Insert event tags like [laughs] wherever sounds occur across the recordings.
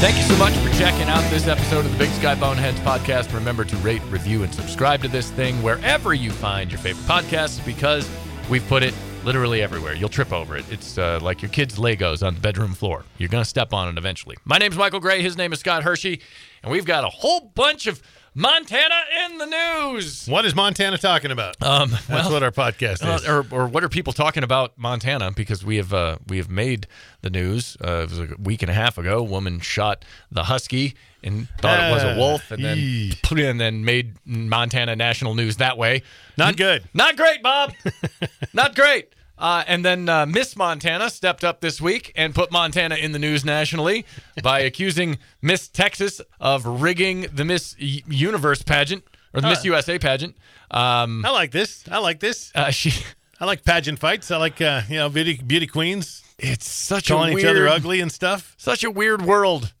Thank you so much for checking out this episode of the Big Sky Boneheads podcast. Remember to rate, review, and subscribe to this thing wherever you find your favorite podcasts because we've put it literally everywhere. You'll trip over it. It's uh, like your kids' Legos on the bedroom floor. You're going to step on it eventually. My name's Michael Gray. His name is Scott Hershey. And we've got a whole bunch of Montana in the news. What is Montana talking about? Um, That's well, what our podcast uh, is. or, or what are people talking about Montana? Because we have uh, we have made the news. Uh, it was a week and a half ago. A woman shot the husky and thought it was a Ah, wolf, and then yee. [laughs] and then made Montana national news that way. Not good. Not great, Bob. [laughs] Not great. Uh, and then uh, Miss Montana stepped up this week and put Montana in the news nationally by [laughs] accusing Miss Texas of rigging the Miss Universe pageant or the Miss Uh. USA pageant. Um, I like this. I like this. uh, she, I like pageant fights. I like uh, you know beauty beauty queens it's such calling a weird, each other ugly and stuff. such a weird world.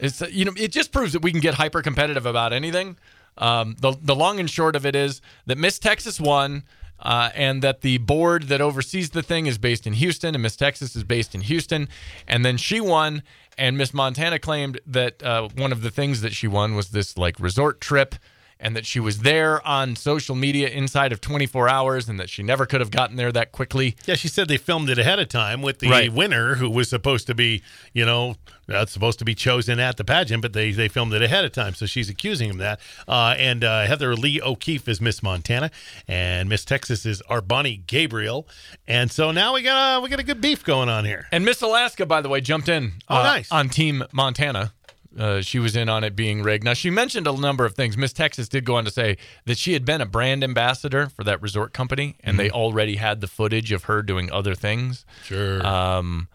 It's you know it just proves that we can get hyper competitive about anything. Um, the the long and short of it is that Miss Texas won, uh, and that the board that oversees the thing is based in Houston, and Miss Texas is based in Houston, and then she won, and Miss Montana claimed that uh, one of the things that she won was this like resort trip. And that she was there on social media inside of 24 hours, and that she never could have gotten there that quickly. Yeah, she said they filmed it ahead of time with the Right. winner who was supposed to be, you know, that's supposed to be chosen at the pageant, but they they filmed it ahead of time. So she's accusing him of that. Uh, and uh, Heather Lee O'Keefe is Miss Montana, and Miss Texas is R'Bonney Gabriel. And so now we got a, we got a good beef going on here. And Miss Alaska, by the way, jumped in Oh, uh, nice. on Team Montana. Uh, she was in on it being rigged. Now, she mentioned a number of things. Miss Texas did go on to say that she had been a brand ambassador for that resort company, and they already had the footage of her doing other things. Sure. Um,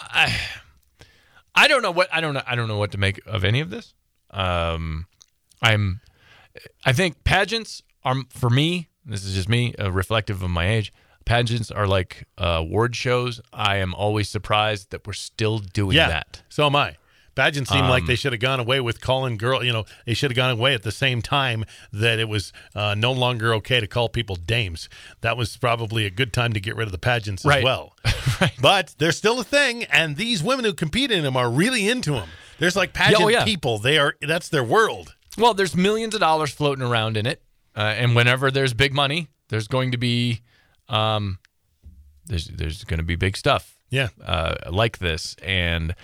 I, I don't know what I don't know. I don't know what to make of any of this. Um, I'm, I think pageants are for me. This is just me, uh, reflective of my age. Pageants are like uh, award shows. I am always surprised that we're still doing yeah. that. So am I. Pageants seem like Um, they should have gone away with calling girl. You know, they should have gone away at the same time that it was uh, no longer okay to call people dames. That was probably a good time to get rid of the pageants Right. as well. [laughs] Right. But they're still a thing, and these women who compete in them are really into them. There's like pageant oh, yeah. people. They are. That's their world. Well, there's millions of dollars floating around in it, uh, and whenever there's big money, there's going to be, um, there's there's going to be big stuff. Yeah. uh, like this. And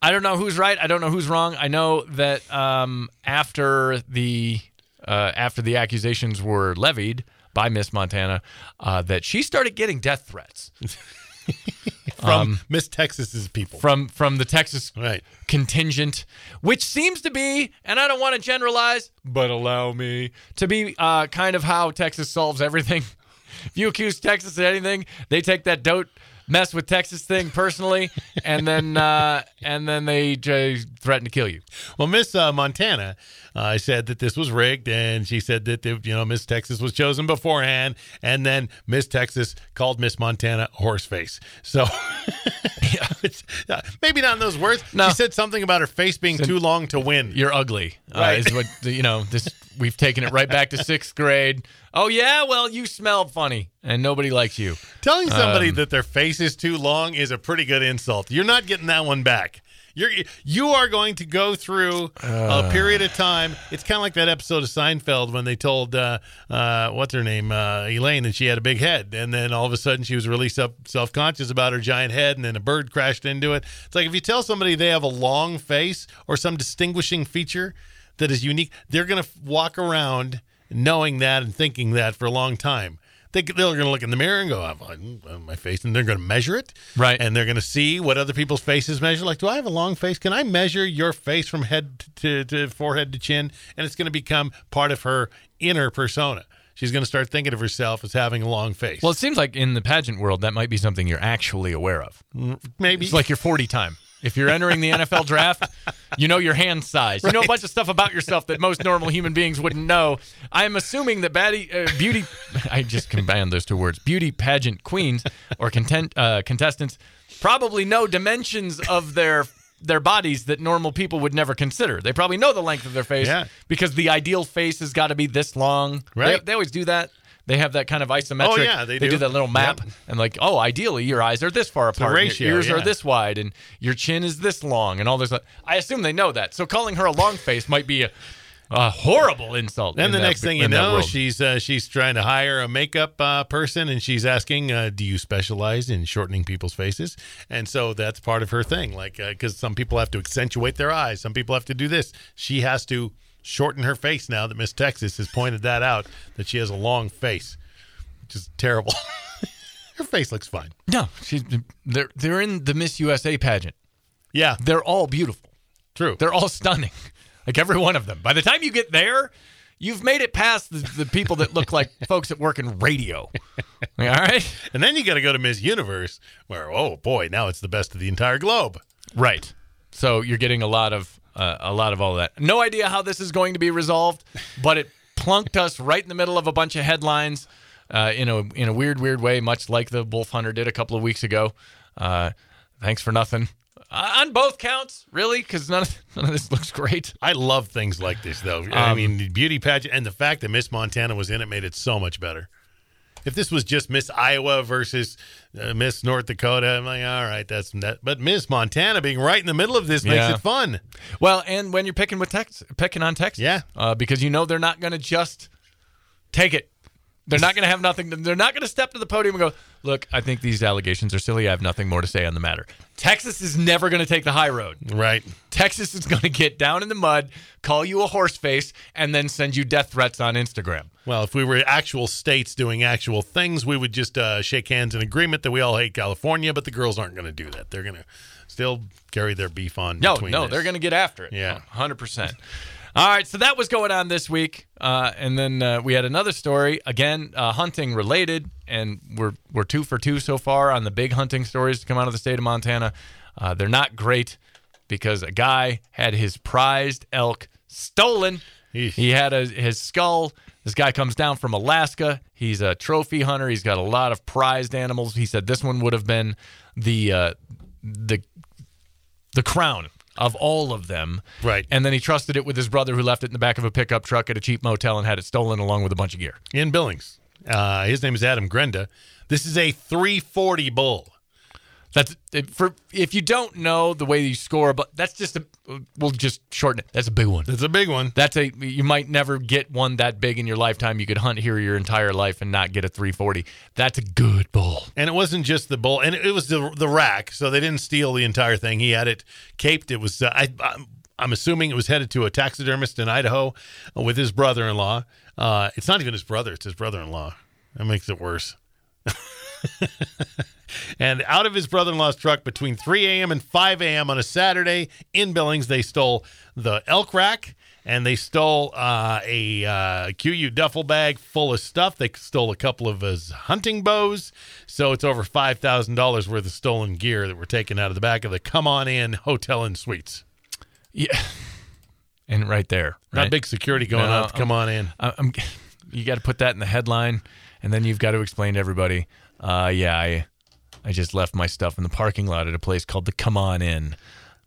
I don't know who's right. I don't know who's wrong. I know that um, after the uh, after the accusations were levied by Miss Montana, uh, that she started getting death threats [laughs] From Miss Texas's people. Um, from from the Texas right. contingent, which seems to be, and I don't want to generalize, but allow me to be uh, kind of how Texas solves everything. [laughs] if you accuse Texas of anything, they take that don't mess with Texas thing personally, and then uh, and then they j- threaten to kill you. Well, Miss uh, Montana uh, said that this was rigged, and she said that you know Miss Texas was chosen beforehand, and then Miss Texas called Miss Montana a horse face. So [laughs] [laughs] uh, maybe not in those words. No. She said something about her face being too long to win. You're ugly. Uh, Right. is what you know. This [laughs] we've taken it right back to sixth grade. Oh yeah, well you smell funny, and nobody likes you. Telling somebody Um, that their face is too long is a pretty good insult. You're not getting that one back. You're you are going to go through a period of time. It's kind of like that episode of Seinfeld when they told uh, uh, what's her name uh, Elaine that she had a big head, and then all of a sudden she was really self conscious about her giant head, and then a bird crashed into it. It's like if you tell somebody they have a long face or some distinguishing feature that is unique, they're going to walk around knowing that and thinking that for a long time. They, they're going to look in the mirror and go, "I've got my face," and they're going to measure it, Right. And they're going to see what other people's faces measure. Like, do I have a long face? Can I measure your face from head to, to forehead to chin? And it's going to become part of her inner persona. She's going to start thinking of herself as having a long face. Well, it seems like in the pageant world that might be something you're actually aware of. maybe It's like your 40 time. If you're entering the NFL draft, you know your hand size. You know a bunch of stuff about yourself that most normal human beings wouldn't know. I'm assuming that baddie, uh, beauty, [laughs] I just combined those two words, beauty pageant queens or content, uh, contestants probably know dimensions of their their bodies that normal people would never consider. They probably know the length of their face Yeah. because the ideal face has got to be this long. Right. They, they always do that. They have that kind of isometric. Oh, yeah, they do. do. that little map, Yep. and like, oh, ideally your eyes are this far apart, ratio, your ears are this wide, and your chin is this long, and all this. I assume they know that. So calling her a long face might be a, a horrible insult. And in the that- next thing you know, she's uh, she's trying to hire a makeup uh, person, and she's asking, uh, "Do you specialize in shortening people's faces?" And so that's part of her thing, like because some people have to accentuate their eyes, some people have to do this. She has to shorten her face now that Miss Texas has pointed that out that she has a long face, which is terrible. [laughs] her face looks fine. no, she's they're they're in the Miss USA pageant. Yeah, They're all beautiful. true. They're all stunning, like every one of them. By the time you get there, you've made it past the, the people that look like [laughs] folks that work in radio. All right, And then you got to go to Miss Universe, where oh boy, now it's the best of the entire globe. right. So you're getting a lot of uh, a lot of all that. No idea how this is going to be resolved, but it plunked us right in the middle of a bunch of headlines uh, in a in a weird weird way, much like the Wolf Hunter did a couple of weeks ago. Uh, thanks for nothing. Uh, on both counts, really, because none of, [laughs] none of this looks great. I love things like this, though. I Um, mean, the beauty pageant and the fact that Miss Montana was in it made it so much better. If this was just Miss Iowa versus uh, Miss North Dakota, I'm like, all right, that's that. But Miss Montana being right in the middle of this makes it fun. Well, and when you're picking with Tex, picking on Texas, Yeah. uh, because you know they're not going to just take it. They're not going to have nothing. They're not going to step to the podium and go, "Look, I think these allegations are silly. I have nothing more to say on the matter." Texas is never going to take the high road. Right. Texas is going to get down in the mud, call you a horse face, and then send you death threats on Instagram. Well, if we were actual states doing actual things, we would just uh, shake hands in agreement that we all hate California, but the girls aren't going to do that. They're going to still carry their beef on. No, between no, this. they're going to get after it. Yeah. hundred percent. All right, so that was going on this week, uh, and then uh, we had another story again, uh, hunting related, and we're we're two for two so far on the big hunting stories to come out of the state of Montana. Uh, they're not great because a guy had his prized elk stolen. Eesh. He had a, his skull. This guy comes down from Alaska. He's a trophy hunter. He's got a lot of prized animals. He said this one would have been the uh, the the crown of all of them. Right. And then he trusted it with his brother who left it in the back of a pickup truck at a cheap motel and had it stolen along with a bunch of gear. in Billings. Uh, his name is Adam Grenda. This is a 340 bull. That's for if you don't know the way you score, but that's just a we'll just shorten it. That's a big one. That's a big one. That's a you might never get one that big in your lifetime. You could hunt here your entire life and not get a 340. That's a good bull. And it wasn't just the bull, and it was the the rack. So they didn't steal the entire thing. He had it caped. It was uh, I. I'm- I'm assuming it was headed to a taxidermist in Idaho with his brother-in-law. Uh, it's not even his brother; it's his brother-in-law. That makes it worse. [laughs] and out of his brother-in-law's truck between 3 a.m. and 5 a.m. on a Saturday in Billings, they stole the elk rack and they stole uh, a uh, KUIU duffel bag full of stuff. They stole a couple of his hunting bows. So it's over five thousand dollars worth of stolen gear that were taken out of the back of the Come On In Hotel and Suites. Yeah. And right there, Not big security going No, Come On In. I'm, [laughs] you got to put that in the headline, and then you've got to explain to everybody. Uh, yeah, I, I just left my stuff in the parking lot at a place called the Come On Inn.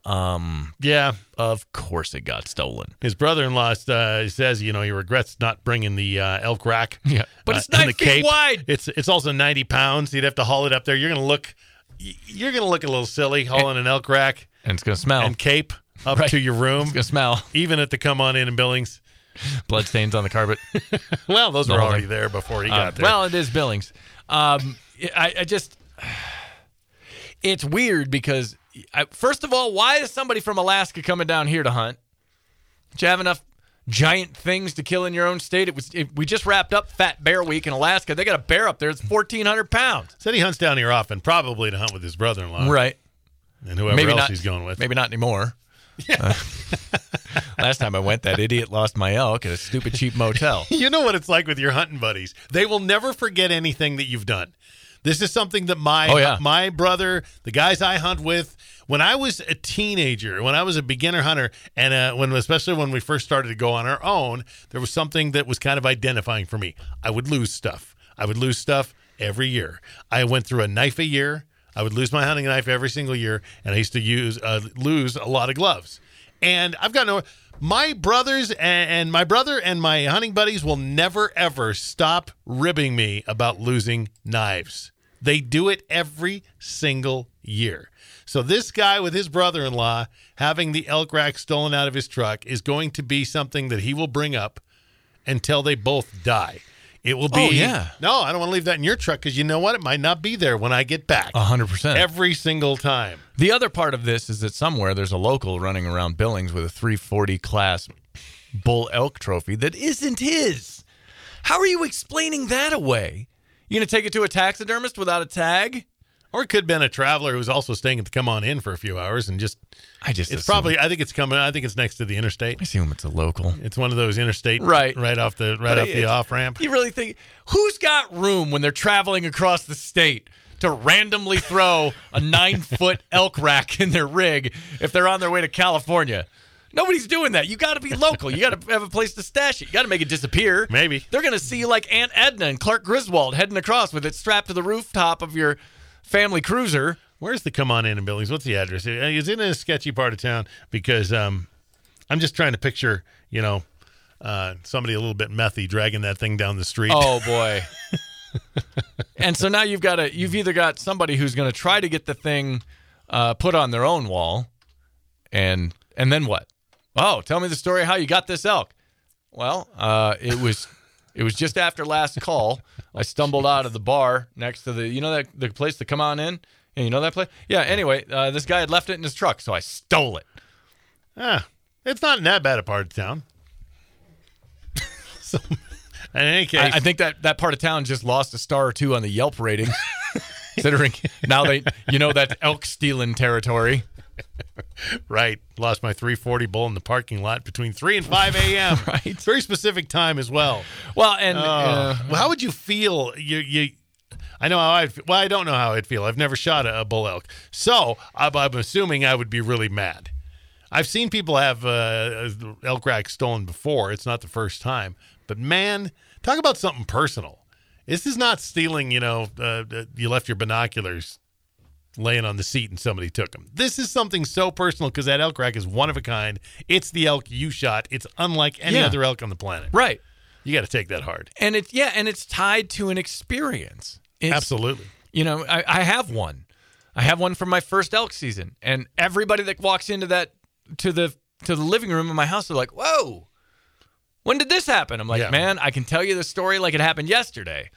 Um, Yeah, of course it got stolen. his brother-in-law uh, says, you know, he regrets not bringing the uh, elk rack. [laughs] Yeah, but uh, it's and nine the feet cape. wide. It's it's also ninety pounds. You'd have to haul it up there. You're gonna look, you're gonna look a little silly hauling an elk rack And it's gonna smell. and cape up Right. to your room, it's gonna smell. even at the Come On In in Billings. Blood stains on the carpet. [laughs] Well, those The were already thing. there before he Uh, got there. well, it is Billings. Um, I, I just, [sighs] it's weird because, I, first of all, why is somebody from Alaska coming down here to hunt? Do you have enough giant things to kill in your own state? It was. It, we just wrapped up Fat Bear Week in Alaska. They got a bear up there. It's fourteen hundred pounds. Said he hunts down here often, probably to hunt with his brother-in-law Right. and whoever Maybe else not. he's going with. Maybe not anymore. Uh, [laughs] last time I went, that idiot lost my elk at a stupid cheap motel. [laughs] You know what it's like with your hunting buddies. They will never forget anything that you've done. This is something that my Oh, yeah. my brother, the guys I hunt with, when I was a teenager, when I was a beginner hunter, and uh, when especially when we first started to go on our own, there was something that was kind of identifying for me. I would lose stuff. I would lose stuff every year. I went through a knife a year. I would lose my hunting knife every single year, and I used to use uh, lose a lot of gloves. And I've got no. My brothers and, and my brother and my hunting buddies will never ever stop ribbing me about losing knives. They do it every single year. So this guy with his brother-in-law having the elk rack stolen out of his truck is going to be something that he will bring up until they both die. It will oh, be Oh, yeah. No, I don't want to leave that in your truck because you know what? It might not be there when I get back. A hundred percent. Every single time. The other part of this is that somewhere there's a local running around Billings with a 340 class bull elk trophy that isn't his. How are you explaining that away? You gonna take it to a taxidermist without a tag? Or it could have been a traveler who's also staying at the come on in for a few hours and just I just it's probably I think it's coming I think it's next to the interstate. I assume it's a local. It's one of those interstate Right. right off the right But off the off ramp. You really think who's got room when they're traveling across the state to randomly throw a nine foot [laughs] elk rack in their rig if they're on their way to California? Nobody's doing that. You got to be local. You got to have a place to stash it. You got to make it disappear. Maybe. They're going to see you like Aunt Edna and Clark Griswold heading across with it strapped to the rooftop of your family cruiser. Where's the come on in in Billings? What's the address? It's in a sketchy part of town because um, I'm just trying to picture, you know, uh, somebody a little bit methy dragging that thing down the street. Oh [laughs] boy. and so now you've got a you've either got somebody who's going to try to get the thing uh, put on their own wall, and and then what? Oh, tell me the story how you got this elk. Well, uh, it was [laughs] it was just after last call. [laughs] I stumbled out of the bar next to the you know that the place to come on in. And you know that place? Yeah. Anyway, uh, this guy had left it in his truck, so I stole it. Ah, it's not in that bad a part of town. so, [laughs] in any case, I, I think that that part of town just lost a star or two on the Yelp rating, considering now they you know that elk stealing territory. Right, lost my 340 bull in the parking lot between 3 and 5 a.m. [laughs] Right. Very specific time as well. Well, and uh, well, how would you feel? You, you, I know how I'd. Well, I don't know how I'd feel. I've never shot a, a bull elk, so I'm, I'm assuming I would be really mad. I've seen people have uh, elk rack stolen before. It's not the first time, but man, talk about something personal. This is not stealing. You know, uh, uh, you left your binoculars laying on the seat and somebody took them. This is something so personal because that elk rack is one of a kind. It's the elk you shot. It's unlike any Yeah. other elk on the planet. right, You got to take that hard. and it's yeah, and it's tied to an experience. It's, Absolutely. You know, I, I have one. I have one from my first elk season, and everybody that walks into that to the to the living room of my house are like, "Whoa, when did this happen?" I'm like, Yeah. "Man, I can tell you the story like it happened yesterday."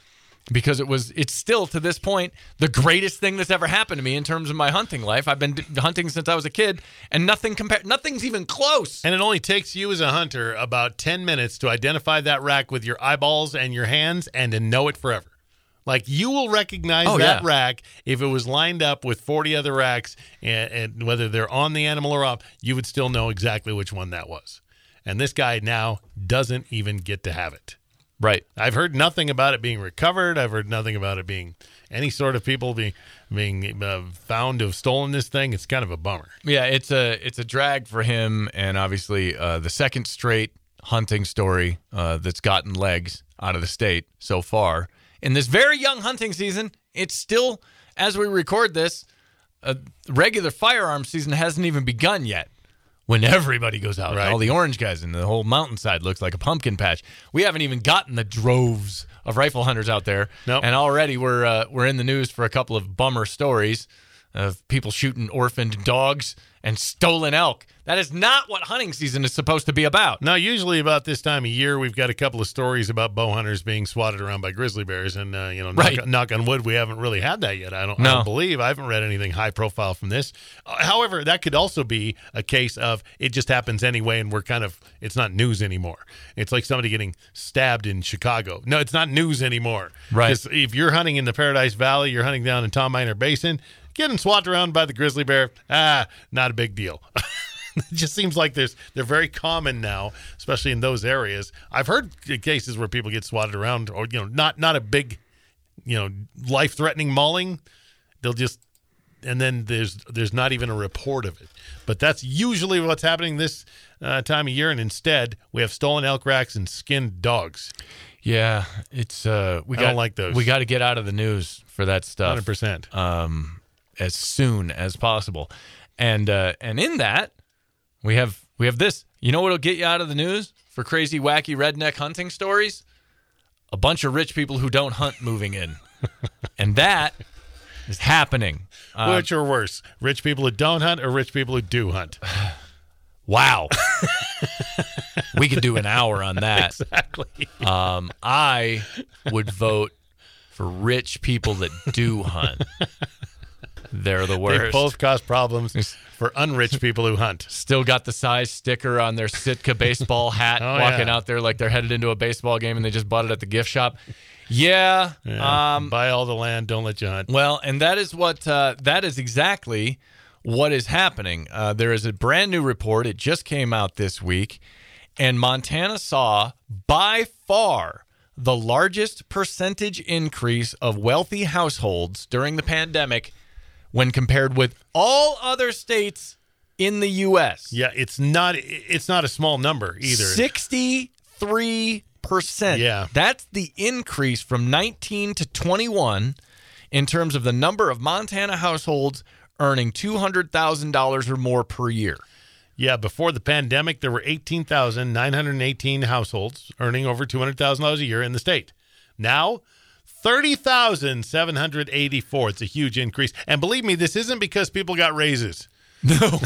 Because it was, it's still to this point the greatest thing that's ever happened to me in terms of my hunting life. I've been d- hunting since I was a kid, and nothing compared, nothing's even close. And it only takes you as a hunter about 10 minutes to identify that rack with your eyeballs and your hands and to know it forever. Like you will recognize Oh, that yeah. rack if it was lined up with 40 other racks and, and whether they're on the animal or off, you would still know exactly which one that was. And this guy now doesn't even get to have it. Right. I've heard nothing about it being recovered. I've heard nothing about it being any sort of people being being uh, found to have stolen this thing. It's kind of a bummer. Yeah, it's a it's a drag for him, and obviously uh, the second straight hunting story uh, that's gotten legs out of the state so far in this very young hunting season. It's still, as we record this, a regular firearm season hasn't even begun yet. When everybody goes out, Right. all the orange guys, and the whole mountainside looks like a pumpkin patch. We haven't even gotten the droves of rifle hunters out there, Nope. and already we're uh, we're in the news for a couple of bummer stories of people shooting orphaned dogs and stolen elk. That is not what hunting season is supposed to be about. Now, usually about this time of year, we've got a couple of stories about bow hunters being swatted around by grizzly bears, and uh, you know, knock, Right. knock on wood, we haven't really had that yet. I don't, I don't believe I haven't read anything high profile from this. Uh, however, that could also be a case of it just happens anyway, and we're kind of it's not news anymore. It's like somebody getting stabbed in Chicago. No, it's not news anymore. Right? if you're hunting in the Paradise Valley, you're hunting down in Tom Miner Basin, getting swatted around by the grizzly bear, ah, not a big deal. [laughs] it just seems like there's they're very common now, especially in those areas. I've heard cases where people get swatted around, or you know, not not a big, you know, life threatening mauling. They'll just and then there's there's not even a report of it. But that's usually what's happening this uh, time of year, and instead we have stolen elk racks and skinned dogs. Yeah, it's uh, we I got don't like those. We got to get out of the news for that stuff. Hundred percent. As soon as possible. And uh, and in that, we have we have this. You know what'll get you out of the news for crazy, wacky redneck hunting stories? A bunch of rich people who don't hunt moving in. [laughs] and that is happening. Uh, Which are worse, rich people who don't hunt or rich people who do hunt? [sighs] wow. [laughs] we could do an hour on that. Exactly. Um, I would vote for rich people that do hunt. [laughs] They're the They worst. both cause problems for unrich people who hunt. Still got the size sticker on their Sitka baseball hat, [laughs] Oh, walking yeah. out there like they're headed into a baseball game and they just bought it at the gift shop. Yeah. Yeah. Um, Buy all the land, don't let you hunt. well, and that is what uh, that is exactly what is happening. Uh, there is a brand new report. It just came out this week, and Montana saw by far the largest percentage increase of wealthy households during the pandemic when compared with all other states in the U.S. Yeah, it's not it's not a small number either. 63%. Yeah. That's the increase from 19 to 21 in terms of the number of Montana households earning $200,000 or more per year. Yeah, before the pandemic, there were 18,918 households earning over $200,000 a year in the state. Now, 30,784. It's a huge increase. And believe me, this isn't because people got raises. No.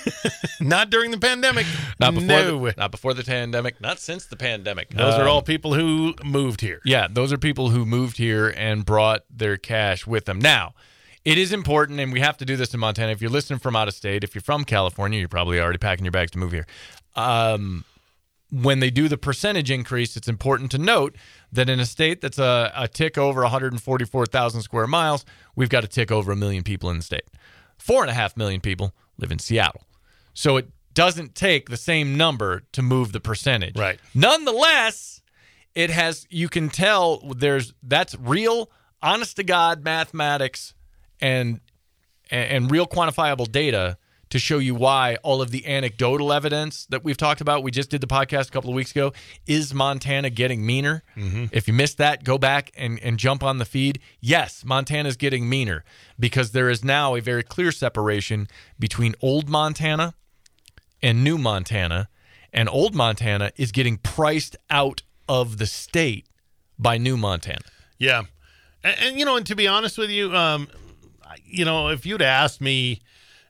[laughs] Not during the pandemic. Not before, no. the, not before the pandemic, not since the pandemic. Those are Um, all people who moved here. Yeah, those are people who moved here and brought their cash with them. Now, it is important, and we have to do this in Montana. If you're listening from out of state, if you're from California, you're probably already packing your bags to move here. Um, when they do the percentage increase, it's important to note that in a state that's a, a tick over 144,000 square miles, we've got a tick over a million people in the state. Four and a half million people live in Seattle. So it doesn't take the same number to move the percentage. Right. Nonetheless, it has you can tell there's that's real honest to god mathematics and and, and real quantifiable data to show you why all of the anecdotal evidence that we've talked about we just did the podcast a couple of weeks ago is montana getting meaner? If you missed that go back and, and jump on the feed. Yes montana's getting meaner because there is now a very clear separation between old montana and new Montana, and old Montana is getting priced out of the state by new Montana. Yeah, and, and you know, and to be honest with you, um, you know, if you'd asked me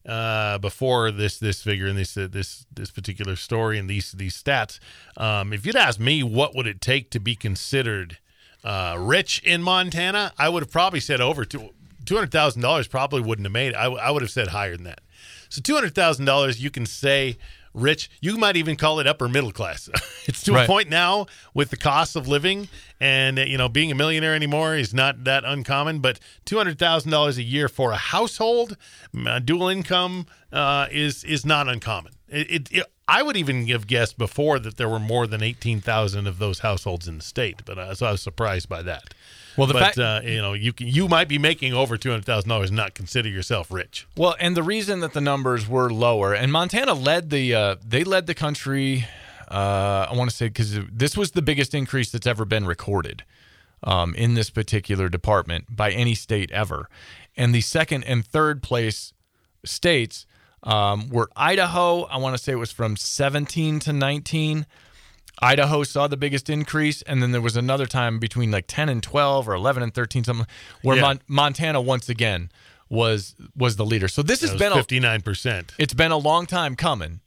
uh, before this this figure and this uh, this this particular story and these these stats, um, if you'd asked me what would it take to be considered uh, rich in Montana, I would have probably said over two two hundred thousand dollars. Probably wouldn't have made. It. I, I would have said higher than that. So two hundred thousand dollars, you can say rich. You might even call it upper middle class. [laughs] it's to Right. a point now with the cost of living and you know being a millionaire anymore is not that uncommon. But two hundred thousand dollars a year for a household, uh, dual income, uh, is is not uncommon. It, it, it- I would even have guessed before that there were more than eighteen thousand of those households in the state, but uh, so I was surprised by that. Well, the but fact, uh, you know, you can, you might be making over two hundred thousand dollars, and not consider yourself rich. well, and the reason that the numbers were lower, and Montana led the uh, they led the country. Uh, I want to say because this was the biggest increase that's ever been recorded um, in this particular department by any state ever, and the second and third place states um, were Idaho. I want to say it was from 17 to 19. Idaho saw the biggest increase, and then there was another time between like 10 and 12 or 11 and 13, something where Yeah. Mon- Montana once again was was the leader. So this has been a, fifty nine percent. it's been a long time coming.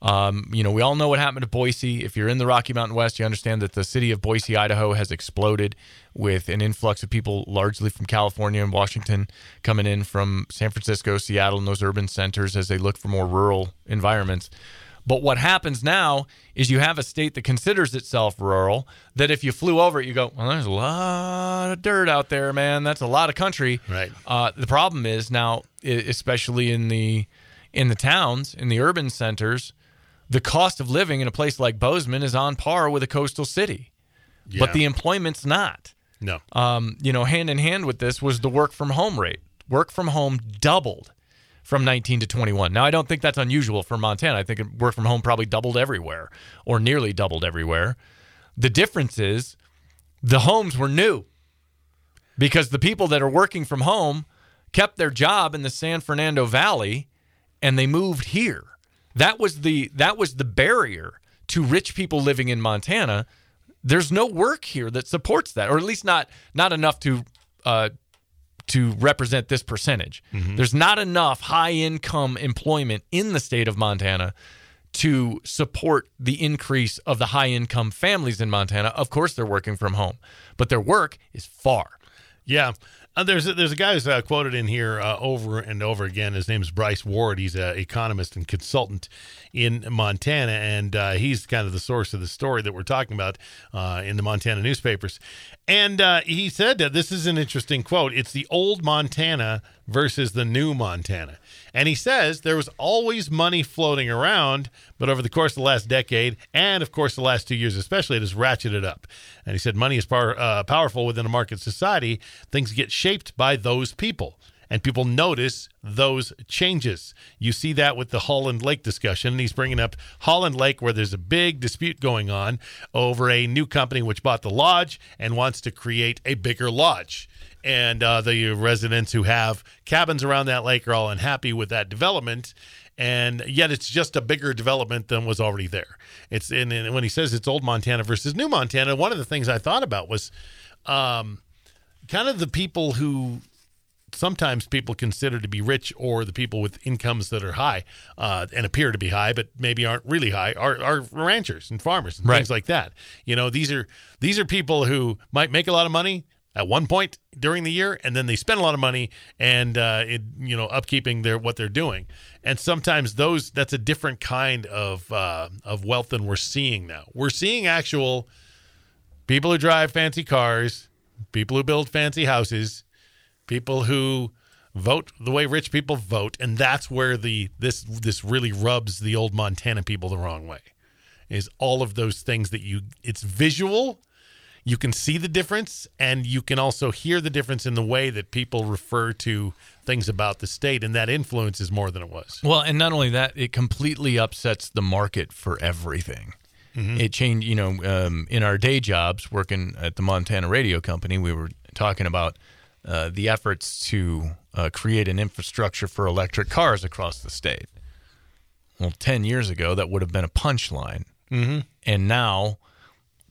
Um, you know, we all know what happened to Boise. If you're in the Rocky Mountain West, you understand that the city of Boise, Idaho, has exploded with an influx of people, largely from California and Washington, coming in from San Francisco, Seattle, and those urban centers as they look for more rural environments. But what happens now is you have a state that considers itself rural. That if you flew over it, you go, well, there's a lot of dirt out there, man. That's a lot of country. Right. Uh, the problem is now, especially in the in the towns, in the urban centers, the cost of living in a place like Bozeman is on par with a coastal city, but the employment's not. no. Um, you know, hand in hand with this was the work from home rate. Work from home doubled from 19 to 21. Now, I don't think that's unusual for Montana. I think work from home probably doubled everywhere or nearly doubled everywhere. The difference is the homes were new because the people that are working from home kept their job in the San Fernando Valley and they moved here. That was the that was the barrier to rich people living in Montana. There's no work here that supports that, or at least not not enough to uh, to represent this percentage. Mm-hmm. There's not enough high income employment in the state of Montana to support the increase of the high income families in Montana. Of course, they're working from home, but their work is far. Yeah. Uh, there's a, there's a guy who's uh, quoted in here uh, over and over again. His name is Bryce Ward. He's an economist and consultant in Montana, and uh, he's kind of the source of the story that we're talking about uh, in the Montana newspapers. And uh, he said that this is an interesting quote. It's the old Montana versus the new Montana. And he says there was always money floating around, but over the course of the last decade, and of course the last two years especially, it has ratcheted up. And he said money is par- uh, powerful within a market society. Things get shaped by those people. And people notice those changes. You see that with the Holland Lake discussion. And he's bringing up Holland Lake, where there's a big dispute going on over a new company which bought the lodge and wants to create a bigger lodge and uh, the residents who have cabins around that lake are all unhappy with that development. And yet it's just a bigger development than was already there. It's and, and when he says it's old montana versus new montana one of the things i thought about was um, kind of the people who sometimes people consider to be rich or the people with incomes that are high uh, and appear to be high but maybe aren't really high are, are ranchers and farmers and Right. things like that. You know these are these are people who might make a lot of money at one point during the year and then they spend a lot of money and uh, it, you know upkeeping their what they're doing. And sometimes those that's a different kind of uh, of wealth than we're seeing now. We're seeing actual people who drive fancy cars people who build fancy houses people who vote the way rich people vote and that's where the this this really rubs the old montana people the wrong way is all of those things that you it's visual you can see the difference and you can also hear the difference in the way that people refer to things about the state and that influence is more than it was Well, and not only that, it completely upsets the market for everything. It changed, you know, um, in our day jobs working at the Montana Radio Company, we were talking about uh, the efforts to uh, create an infrastructure for electric cars across the state. Well, 10 years ago, that would have been a punchline. Mm-hmm. And now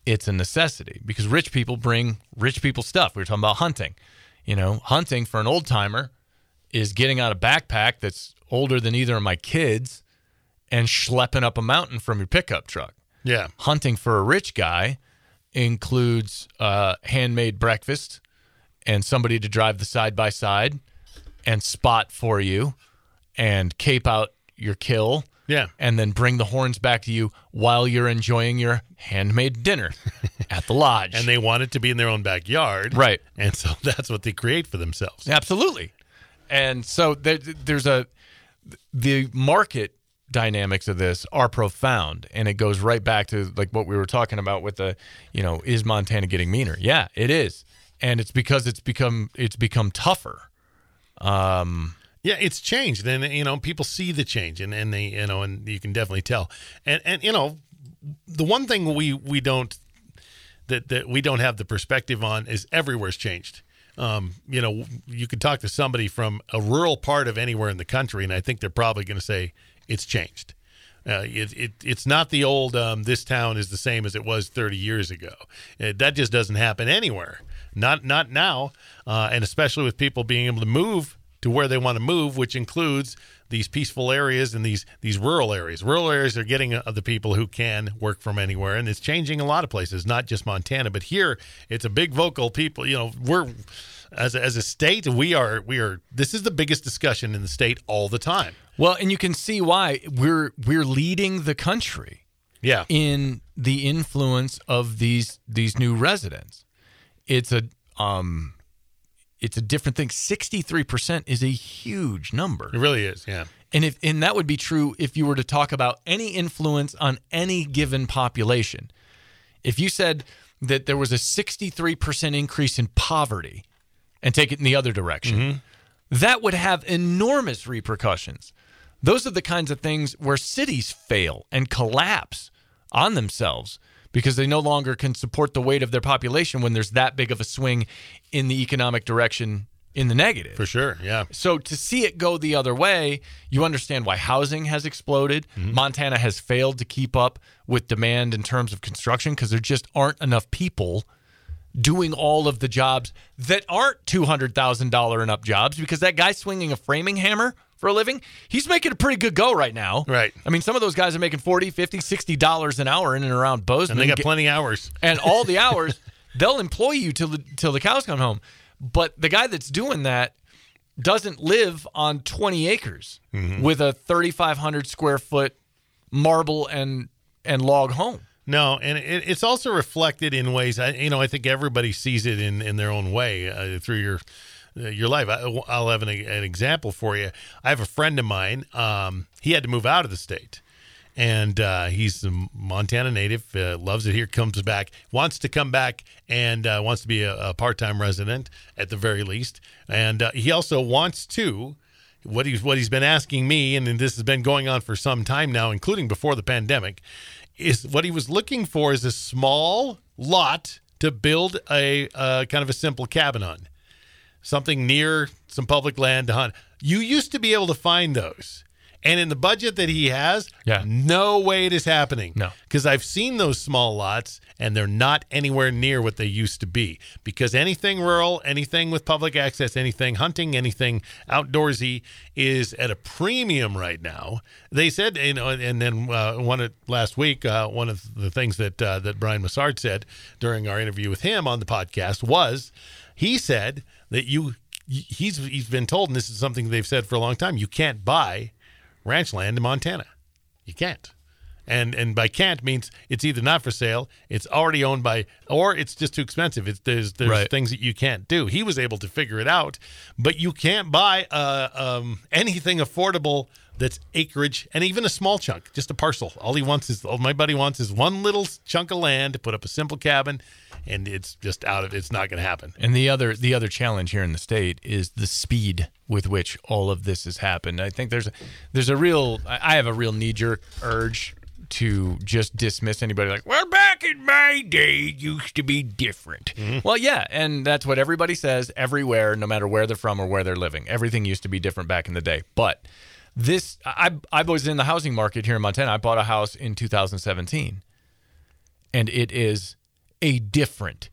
it's a necessity because rich people bring rich people stuff. We were talking about hunting. You know, hunting for an old timer is getting out a backpack that's older than either of my kids and schlepping up a mountain from your pickup truck. yeah Hunting for a rich guy includes uh, handmade breakfast and somebody to drive the side by side and spot for you and cape out your kill yeah and then bring the horns back to you while you're enjoying your handmade dinner [laughs] at the lodge. and they want it to be in their own backyard Right. and so [laughs] that's what they create for themselves Absolutely. And so there, there's a the market dynamics of this are profound and it goes right back to like what we were talking about with the you know is Montana getting meaner? Yeah, it is. And it's because it's become it's become tougher. Um Yeah, it's changed, and you know people see the change, and and they you know, and you can definitely tell. And and you know, the one thing we we don't that that we don't have the perspective on is everywhere's changed. Um, you know, you could talk to somebody from a rural part of anywhere in the country, and I think they're probably going to say it's changed. Uh, it, it, it's not the old um, this town is the same as it was 30 years ago. Uh, that just doesn't happen anywhere. Not not now, uh, and especially with people being able to move to where they want to move, which includes these peaceful areas and these these rural areas. Rural areas are getting uh, the people who can work from anywhere, and it's changing a lot of places, not just Montana, but here it's a big vocal people. You know, we're as a, as a state, we are we are. This is the biggest discussion in the state all the time. well, and you can see why we're we're leading the country. Yeah, in the influence of these these new residents. It's a um it's a different thing. 63% is a huge number. it really is. Yeah. And if and that would be true if you were to talk about any influence on any given population. If you said that there was a 63% increase in poverty and take it in the other direction, mm-hmm. that would have enormous repercussions. Those are the kinds of things where cities fail and collapse on themselves because they no longer can support the weight of their population when there's that big of a swing in the economic direction in the negative. For sure. Yeah. So to see it go the other way, you understand why housing has exploded. Mm-hmm. Montana has failed to keep up with demand in terms of construction because there just aren't enough people doing all of the jobs that aren't $200,000 and up jobs because that guy swinging a framing hammer for a living, he's making a pretty good go right now. Right. I mean, some of those guys are making 40, 50, 60 dollars an hour in and around Bozeman. And they got plenty of hours. and all the [laughs] hours they'll employ you till the, till the cows come home. But the guy that's doing that doesn't live on 20 acres with a 3,500 square foot marble and and log home. No, and it, it's also reflected in ways. I, you know, I think everybody sees it in, in their own way uh, through your your life. I, will have an, an example for you. I have a friend of mine. Um, he had to move out of the state, and uh, he's a Montana native. Uh, loves it here. Comes back. Wants to come back and uh, wants to be a, a part time resident at the very least. And uh, he also wants to what he's what he's been asking me, and, this has been going on for some time now, including before the pandemic, is what he was looking for is a small lot to build a uh, kind of a simple cabin on, something near some public land to hunt. You used to be able to find those. And in the budget that he has, Yeah. no way it is happening. No. Because I've seen those small lots and they're not anywhere near what they used to be. Because anything rural, anything with public access, anything hunting, anything outdoorsy is at a premium right now. They said, you know, and then uh, one of, last week, uh, one of the things that uh, that Brian Massard said during our interview with him on the podcast was, he said that you he's he's been told, and this is something they've said for a long time, you can't buy ranch land in Montana. You can't. And and by can't means it's either not for sale, it's already owned by, or it's just too expensive. It's there's there's Right. things that you can't do. He was able to figure it out, but you can't buy uh, um, anything affordable that's acreage and even a small chunk, just a parcel. All he wants is all my buddy wants is one little chunk of land to put up a simple cabin, and it's just out of it's not going to happen. And the other the other challenge here in the state is the speed with which all of this has happened. I think there's a, there's a real I have a real knee jerk urge to just dismiss anybody like well back in my day it used to be different. Mm-hmm. Well, yeah, and that's what everybody says everywhere no matter where they're from or where they're living. Everything used to be different back in the day. But this I I was in the housing market here in Montana. I bought a house in 2017 and it is a different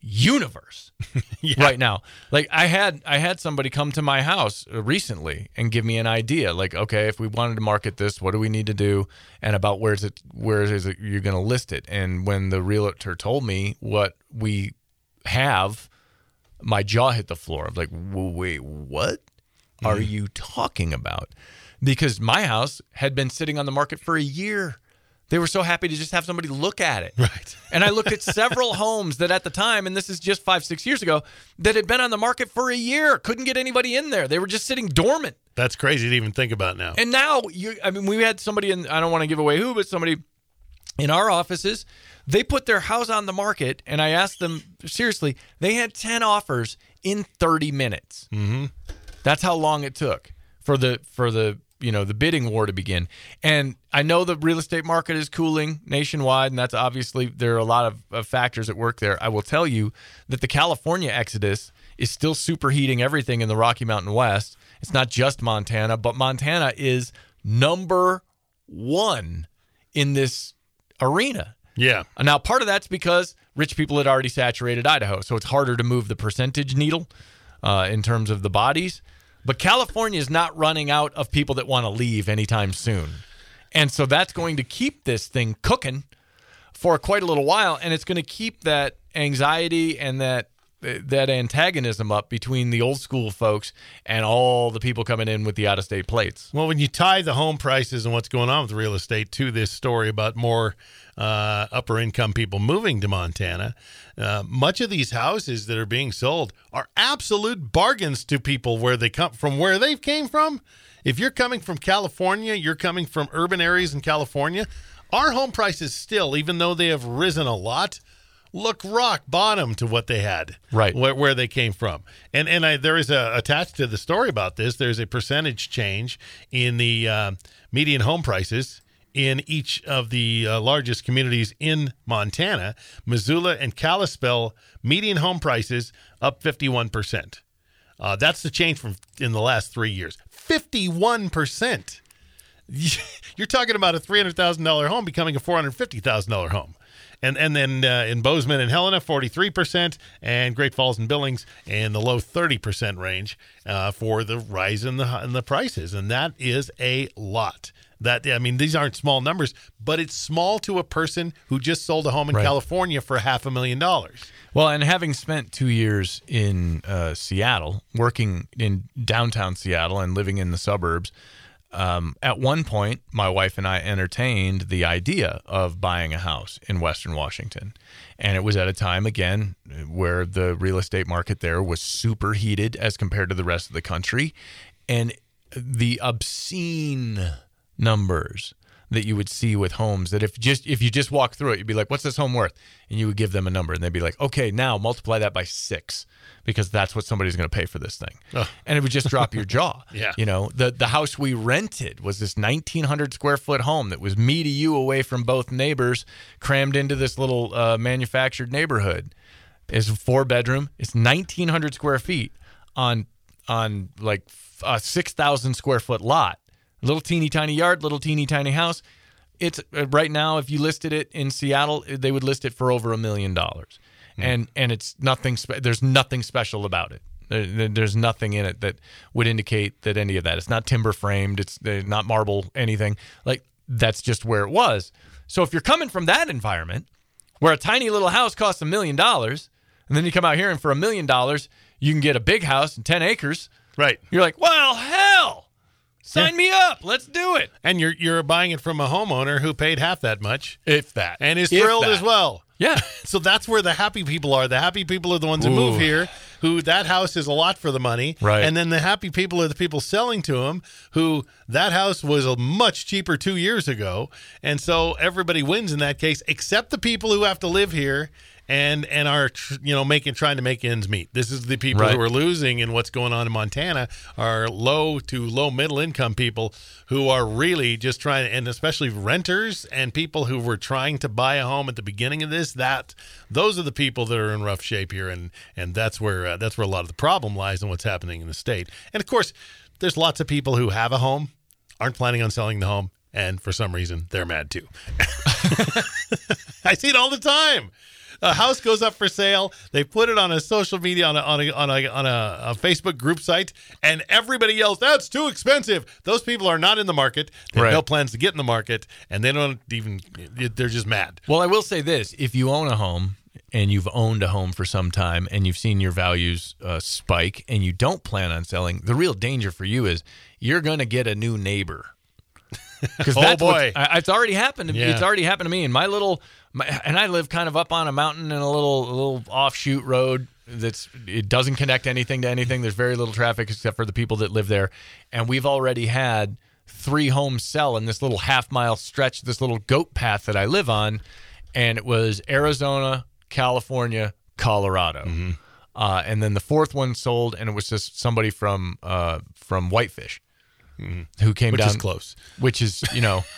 universe [laughs] right now. Like I had I had somebody come to my house recently and give me an idea like okay, if we wanted to market this, what do we need to do and about where's it where is it you're going to list it? And when the realtor told me what we have, my jaw hit the floor. I'm like, "Wait, what mm-hmm. are you talking about?" Because my house had been sitting on the market for a year. They were so happy to just have somebody look at it. Right. [laughs] And I looked at several homes that at the time, and this is just five, six years ago, that had been on the market for a year. Couldn't get anybody in there. They were just sitting dormant. That's crazy to even think about now. And now you I mean, we had somebody in I don't want to give away who, but somebody in our offices, they put their house on the market and I asked them seriously, they had 10 offers in 30 minutes. Mm-hmm. That's how long it took for the for the you know the bidding war to begin. And I know the real estate market is cooling nationwide, and that's obviously there are a lot of, of factors at work there. I will tell you that the California exodus is still superheating everything in the Rocky Mountain West. It's not just Montana, but Montana is number one in this arena. yeah. Now, part of that's because rich people had already saturated Idaho, so it's harder to move the percentage needle uh, in terms of the bodies. But California is not running out of people that want to leave anytime soon. And so that's going to keep this thing cooking for quite a little while, and it's going to keep that anxiety and that that antagonism up between the old school folks and all the people coming in with the out of state plates. Well, when you tie the home prices and what's going on with real estate to this story about more uh, upper income people moving to Montana, uh, much of these houses that are being sold are absolute bargains to people where they come from, where they came from. If you're coming from California, you're coming from urban areas in California. Our home prices still, even though they have risen a lot, look rock bottom to what they had Right. where, where they came from. And and I, there is a attached to the story about this. There's a percentage change in the uh, median home prices in each of the uh, largest communities in Montana. Missoula and Kalispell median home prices up 51 percent. Uh, that's the change from in the last three years. Fifty-one percent. [laughs] You're talking about a three hundred thousand dollar home becoming a four hundred fifty thousand dollar home, and and then uh, in Bozeman and Helena, forty three percent, and Great Falls and Billings in the low thirty percent range uh, for the rise in the in the prices, and that is a lot. That I mean, these aren't small numbers, but it's small to a person who just sold a home in Right. California for half a million dollars. Well, and having spent two years in uh, Seattle, working in downtown Seattle and living in the suburbs, um, at one point, my wife and I entertained the idea of buying a house in Western Washington. And it was at a time, again, where the real estate market there was super heated as compared to the rest of the country. And the obscene numbers that you would see with homes that if just if you just walk through it you'd be like what's this home worth? And you would give them a number and they'd be like okay now multiply that by six because that's what somebody's going to pay for this thing. Ugh. and it would just drop your jaw. [laughs] Yeah. you know the the house we rented was this 1900 square foot home that was me to you away from both neighbors crammed into this little uh, manufactured neighborhood. It's four bedroom. It's 1900 square feet on on like a 6000 square foot lot little teeny tiny yard little teeny tiny house. It's uh, right now if you listed it in seattle they would list it for over a million dollars. And and it's nothing spe- there's nothing special about it. There, there- there's nothing in it that would indicate that any of that. It's not timber framed. It's uh, not marble anything. Like that's just where it was. So if you're coming from that environment where a tiny little house costs a million dollars and then you come out here and for a million dollars you can get a big house and 10 acres. Right. you're like well hell sign me up let's do it And you're you're buying it from a homeowner who paid half that much if that and is If thrilled that. as well. yeah [laughs] So that's where the happy people are. The happy people are the ones who move here, who that house is a lot for the money. Right. And then the happy people are the people selling to them, who that house was a much cheaper two years ago. And so everybody wins in that case, except the people who have to live here and and are tr- you know making trying to make ends meet. This is the people Right. who are losing and what's going on in Montana are low to low middle income people who are really just trying and especially renters and people who were trying to buy a home at the beginning of this that those are the people that are in rough shape here and and that's where uh, that's where a lot of the problem lies in what's happening in the state. And of course, there's lots of people who have a home aren't planning on selling the home and for some reason they're mad too. [laughs] I see it all the time. A house goes up for sale. They put it on a social media on a on a on a, on a, a Facebook group site, and everybody yells, "That's too expensive." Those people are not in the market. They have Right. no plans to get in the market, and they don't even. They're just mad. Well, I will say this: if you own a home and you've owned a home for some time and you've seen your values uh, spike and you don't plan on selling, the real danger for you is you're going to get a new neighbor. [laughs] Because Oh, boy. it's already happened. to me. Yeah. It's already happened to me. And my little, my, and I live kind of up on a mountain in a little, a little offshoot road that's it doesn't connect anything to anything. There's very little traffic except for the people that live there, and we've already had three homes sell in this little half mile stretch, this little goat path that I live on, and it was Arizona, California, Colorado. Mm-hmm. Uh, and then the fourth one sold, and it was just somebody from uh, from Whitefish who came Mm-hmm. Which down, is close. which is you know. [laughs]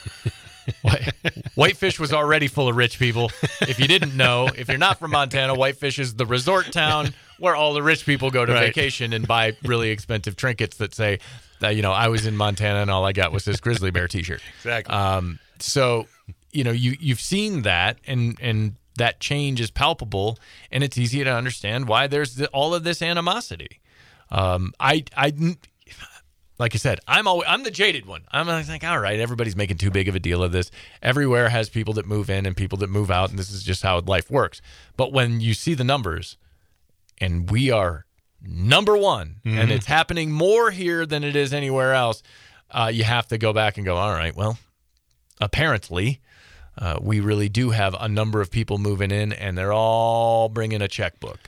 Whitefish was already full of rich people. If you didn't know, if you're not from Montana, Whitefish is the resort town where all the rich people go to Right. vacation and buy really expensive trinkets that say, that, you know, I was in Montana and all I got was this grizzly bear T-shirt. Exactly. Um, so you know you you've seen that and and that change is palpable and it's easy to understand why there's the, all of this animosity. Um, I I like I said, I'm always I'm the jaded one. I'm like, all right, everybody's making too big of a deal of this. Everywhere has people that move in and people that move out, and this is just how life works. But when you see the numbers, and we are number one, and it's happening more here than it is anywhere else, uh, you have to go back and go, all right, well, apparently. Uh, we really do have a number of people moving in, and they're all bringing a checkbook.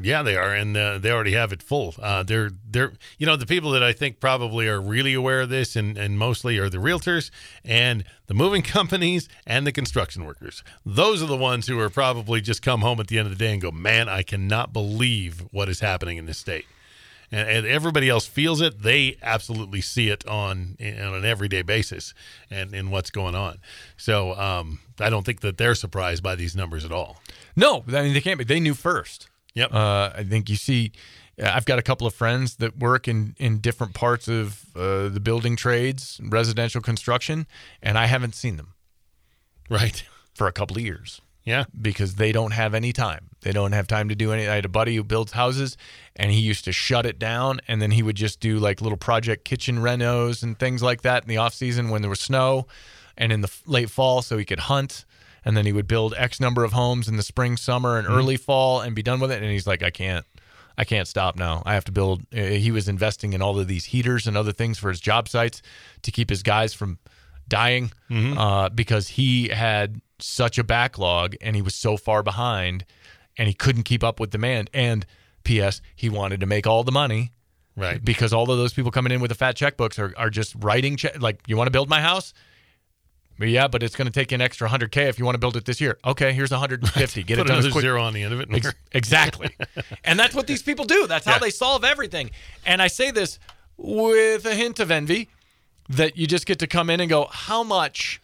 Yeah, they are, and uh, they already have it full. Uh, they're they're you know the people that I think probably are really aware of this, and and mostly are the realtors and the moving [laughs] companies and the construction workers. Those are the ones who are probably just come home at the end of the day and go, man, I cannot believe what is happening in this state. And, everybody else feels it. They absolutely see it on on an everyday basis, and in what's going on. So um, I don't think that they're surprised by these numbers at all. No, I mean they can't be. They knew first. Yep. Uh, I think you see. I've got a couple of friends that work in in different parts of uh, the building trades, residential construction, and I haven't seen them right. for a couple of years Yeah. because they don't have any time. They don't have time to do any. I had a buddy who builds houses, and he used to shut it down, and then he would just do like little project kitchen renos and things like that in the off season when there was snow, and in the late fall so he could hunt. And then he would build X number of homes in the spring, summer, and early fall, and be done with it. And he's like, I can't, I can't stop now. I have to build. uh, He was investing in all of these heaters and other things for his job sites to keep his guys from dying uh, because he had such a backlog and he was so far behind and he couldn't keep up with demand. And P.S. He wanted to make all the money Right. because all of those people coming in with the fat checkbooks are, are just writing check like you want to build my house. Well, yeah, but it's going to take you an extra 100k if you want to build it this year. Okay, here's 150. [laughs] Get Put it done as another quick. zero on the end of it. Ex- [laughs] exactly. and that's what these people do. That's how Yeah. they solve everything. And I say this with a hint of envy that you just get to come in and go, how much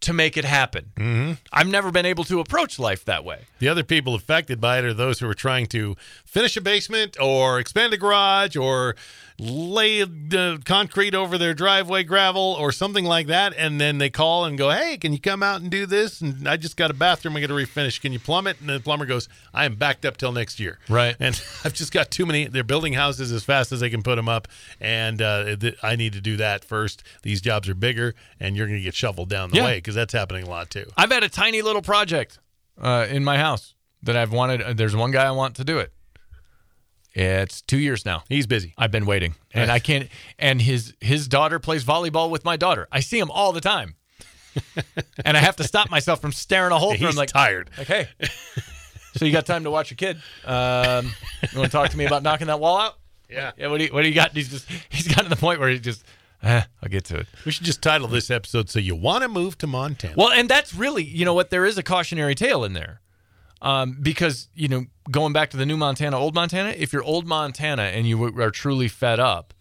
to make it happen? Mm-hmm. I've never been able to approach life that way. The other people affected by it are those who are trying to finish a basement or expand a garage or lay uh, concrete over their driveway gravel or something like that. And then they call and go, Hey, can you come out and do this? And I just got a bathroom I got to refinish. Can you plumb it? And the plumber goes, I am backed up till next year. Right. And [laughs] I've just got too many. They're building houses as fast as they can put them up. And uh, th- I need to do that first. These jobs are bigger and you're going to get shoveled down the Yeah. way because that's happening a lot too. I've had a tiny little project uh, in my house that I've wanted. Uh, there's one guy I want to do it. It's two years now. He's busy. I've been waiting, and I can't. And his his daughter plays volleyball with my daughter. I see him all the time, [laughs] and I have to stop myself from staring a hole through He's him. Like, tired. like, hey, so you got time to watch your kid? Um, you want to talk to me about knocking that wall out? Yeah. Yeah. What do you What do you got? He's just he's gotten to the point where he just. Eh, I'll get to it. We should just title this episode "So You Want to Move to Montana." Well, and that's really, you know what, there is a cautionary tale in there. Um, because, you know, going back to the new Montana, old Montana, if you're old Montana and you are truly fed up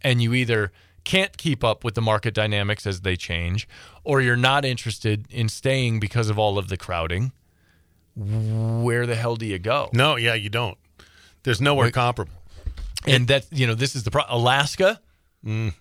and you either can't keep up with the market dynamics as they change or you're not interested in staying because of all of the crowding, where the hell do you go? no, yeah, you don't. There's nowhere comparable. And that, you know, this is the pro- Alaska.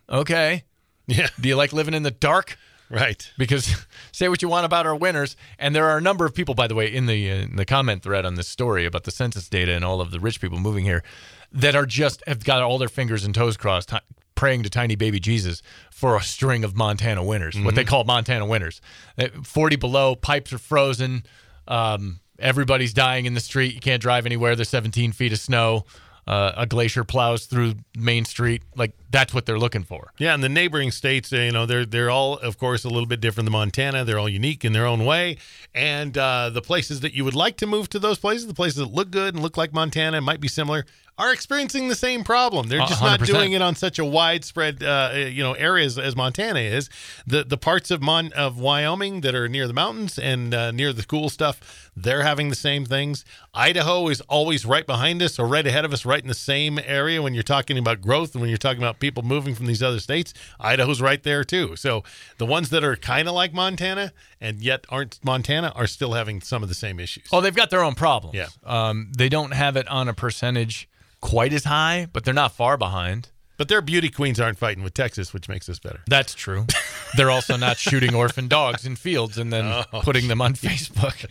Okay. Yeah, Do you like living in the dark? Right. because [laughs] say what you want about our winners, and there are a number of people, by the way, in the in the comment thread on this story about the census data and all of the rich people moving here, that are just have got all their fingers and toes crossed, praying to tiny baby Jesus for a string of Montana winners, what they call Montana winners. Uh, Forty below, pipes are frozen, um, everybody's dying in the street. You can't drive anywhere. There's 17 feet of snow. Uh, a glacier plows through Main Street. Like that's what they're looking for. Yeah, and the neighboring states, uh, you know, they're they're all, of course, a little bit different than Montana. They're all unique in their own way, and uh, the places that you would like to move to those places, the places that look good and look like Montana might be similar, are experiencing the same problem. They're just not 100%. doing it on such a widespread, uh, you know, areas as Montana is. The the parts of Mon of Wyoming that are near the mountains and uh, near the cool stuff, they're having the same things. Idaho is always right behind us or right ahead of us, right in the same area. When you're talking about growth and when you're talking about people moving from these other states, Idaho's right there too. So the ones that are kind of like Montana and yet aren't Montana are still having some of the same issues. Oh, they've got their own problems. Yeah. Um, they don't have it on a percentage quite as high, but they're not far behind. But their beauty queens aren't fighting with Texas, which makes us better. That's true. [laughs] they're also not shooting orphan dogs in fields and then Oh, putting them on [laughs] Facebook.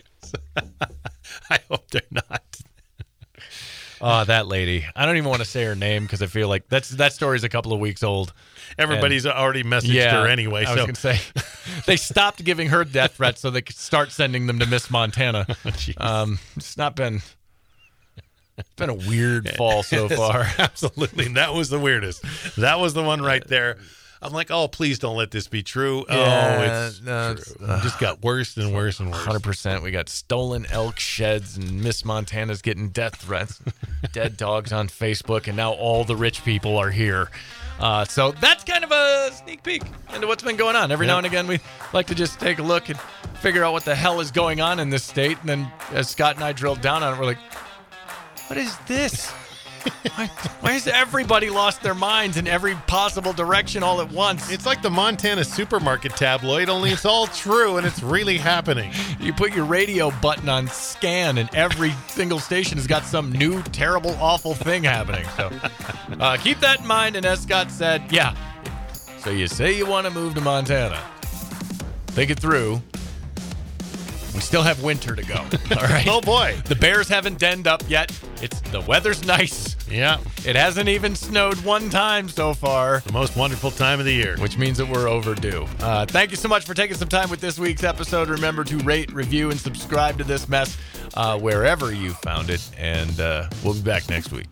[laughs] I hope they're not. Oh, that lady. I don't even want to say her name because I feel like that's that story's a couple of weeks old. Everybody's already messaged Yeah. her anyway. I was gonna say they stopped giving her death threats so they could start sending them to Miss Montana. Jeez. Um, it's not been. It's been a weird fall so [laughs] far. [laughs] Absolutely. That was the weirdest. That was the one right there. I'm like, oh, please don't let this be true. Yeah, oh, it's no, true. it's- It just got worse and worse and worse. Hundred percent. We got stolen elk sheds, and Miss Montana's getting death threats, [laughs] dead dogs on Facebook, and now all the rich people are here. Uh, so that's kind of a sneak peek into what's been going on. Every now and again, we like to just take a look and figure out what the hell is going on in this state. And then, as Scott and I drilled down on it, we're like, "What is this? why, why has everybody lost their minds in every possible direction all at once? It's like the Montana supermarket tabloid, only it's all true and it's really happening. You put your radio button on scan, and every single station has got some new, terrible, awful thing happening. So uh, keep that in mind. And as Scott said, yeah. So you say you want to move to Montana. Think it through. We still have winter to go. [laughs] All right. Oh boy. The Bears haven't denned up yet. It's the weather's nice. Yeah. It hasn't even snowed one time so far, The most wonderful time of the year. which means that we're overdue. Uh, thank you so much for taking some time with this week's episode. Remember to rate, review, and subscribe to this mess uh, wherever you found it. And uh, we'll be back next week.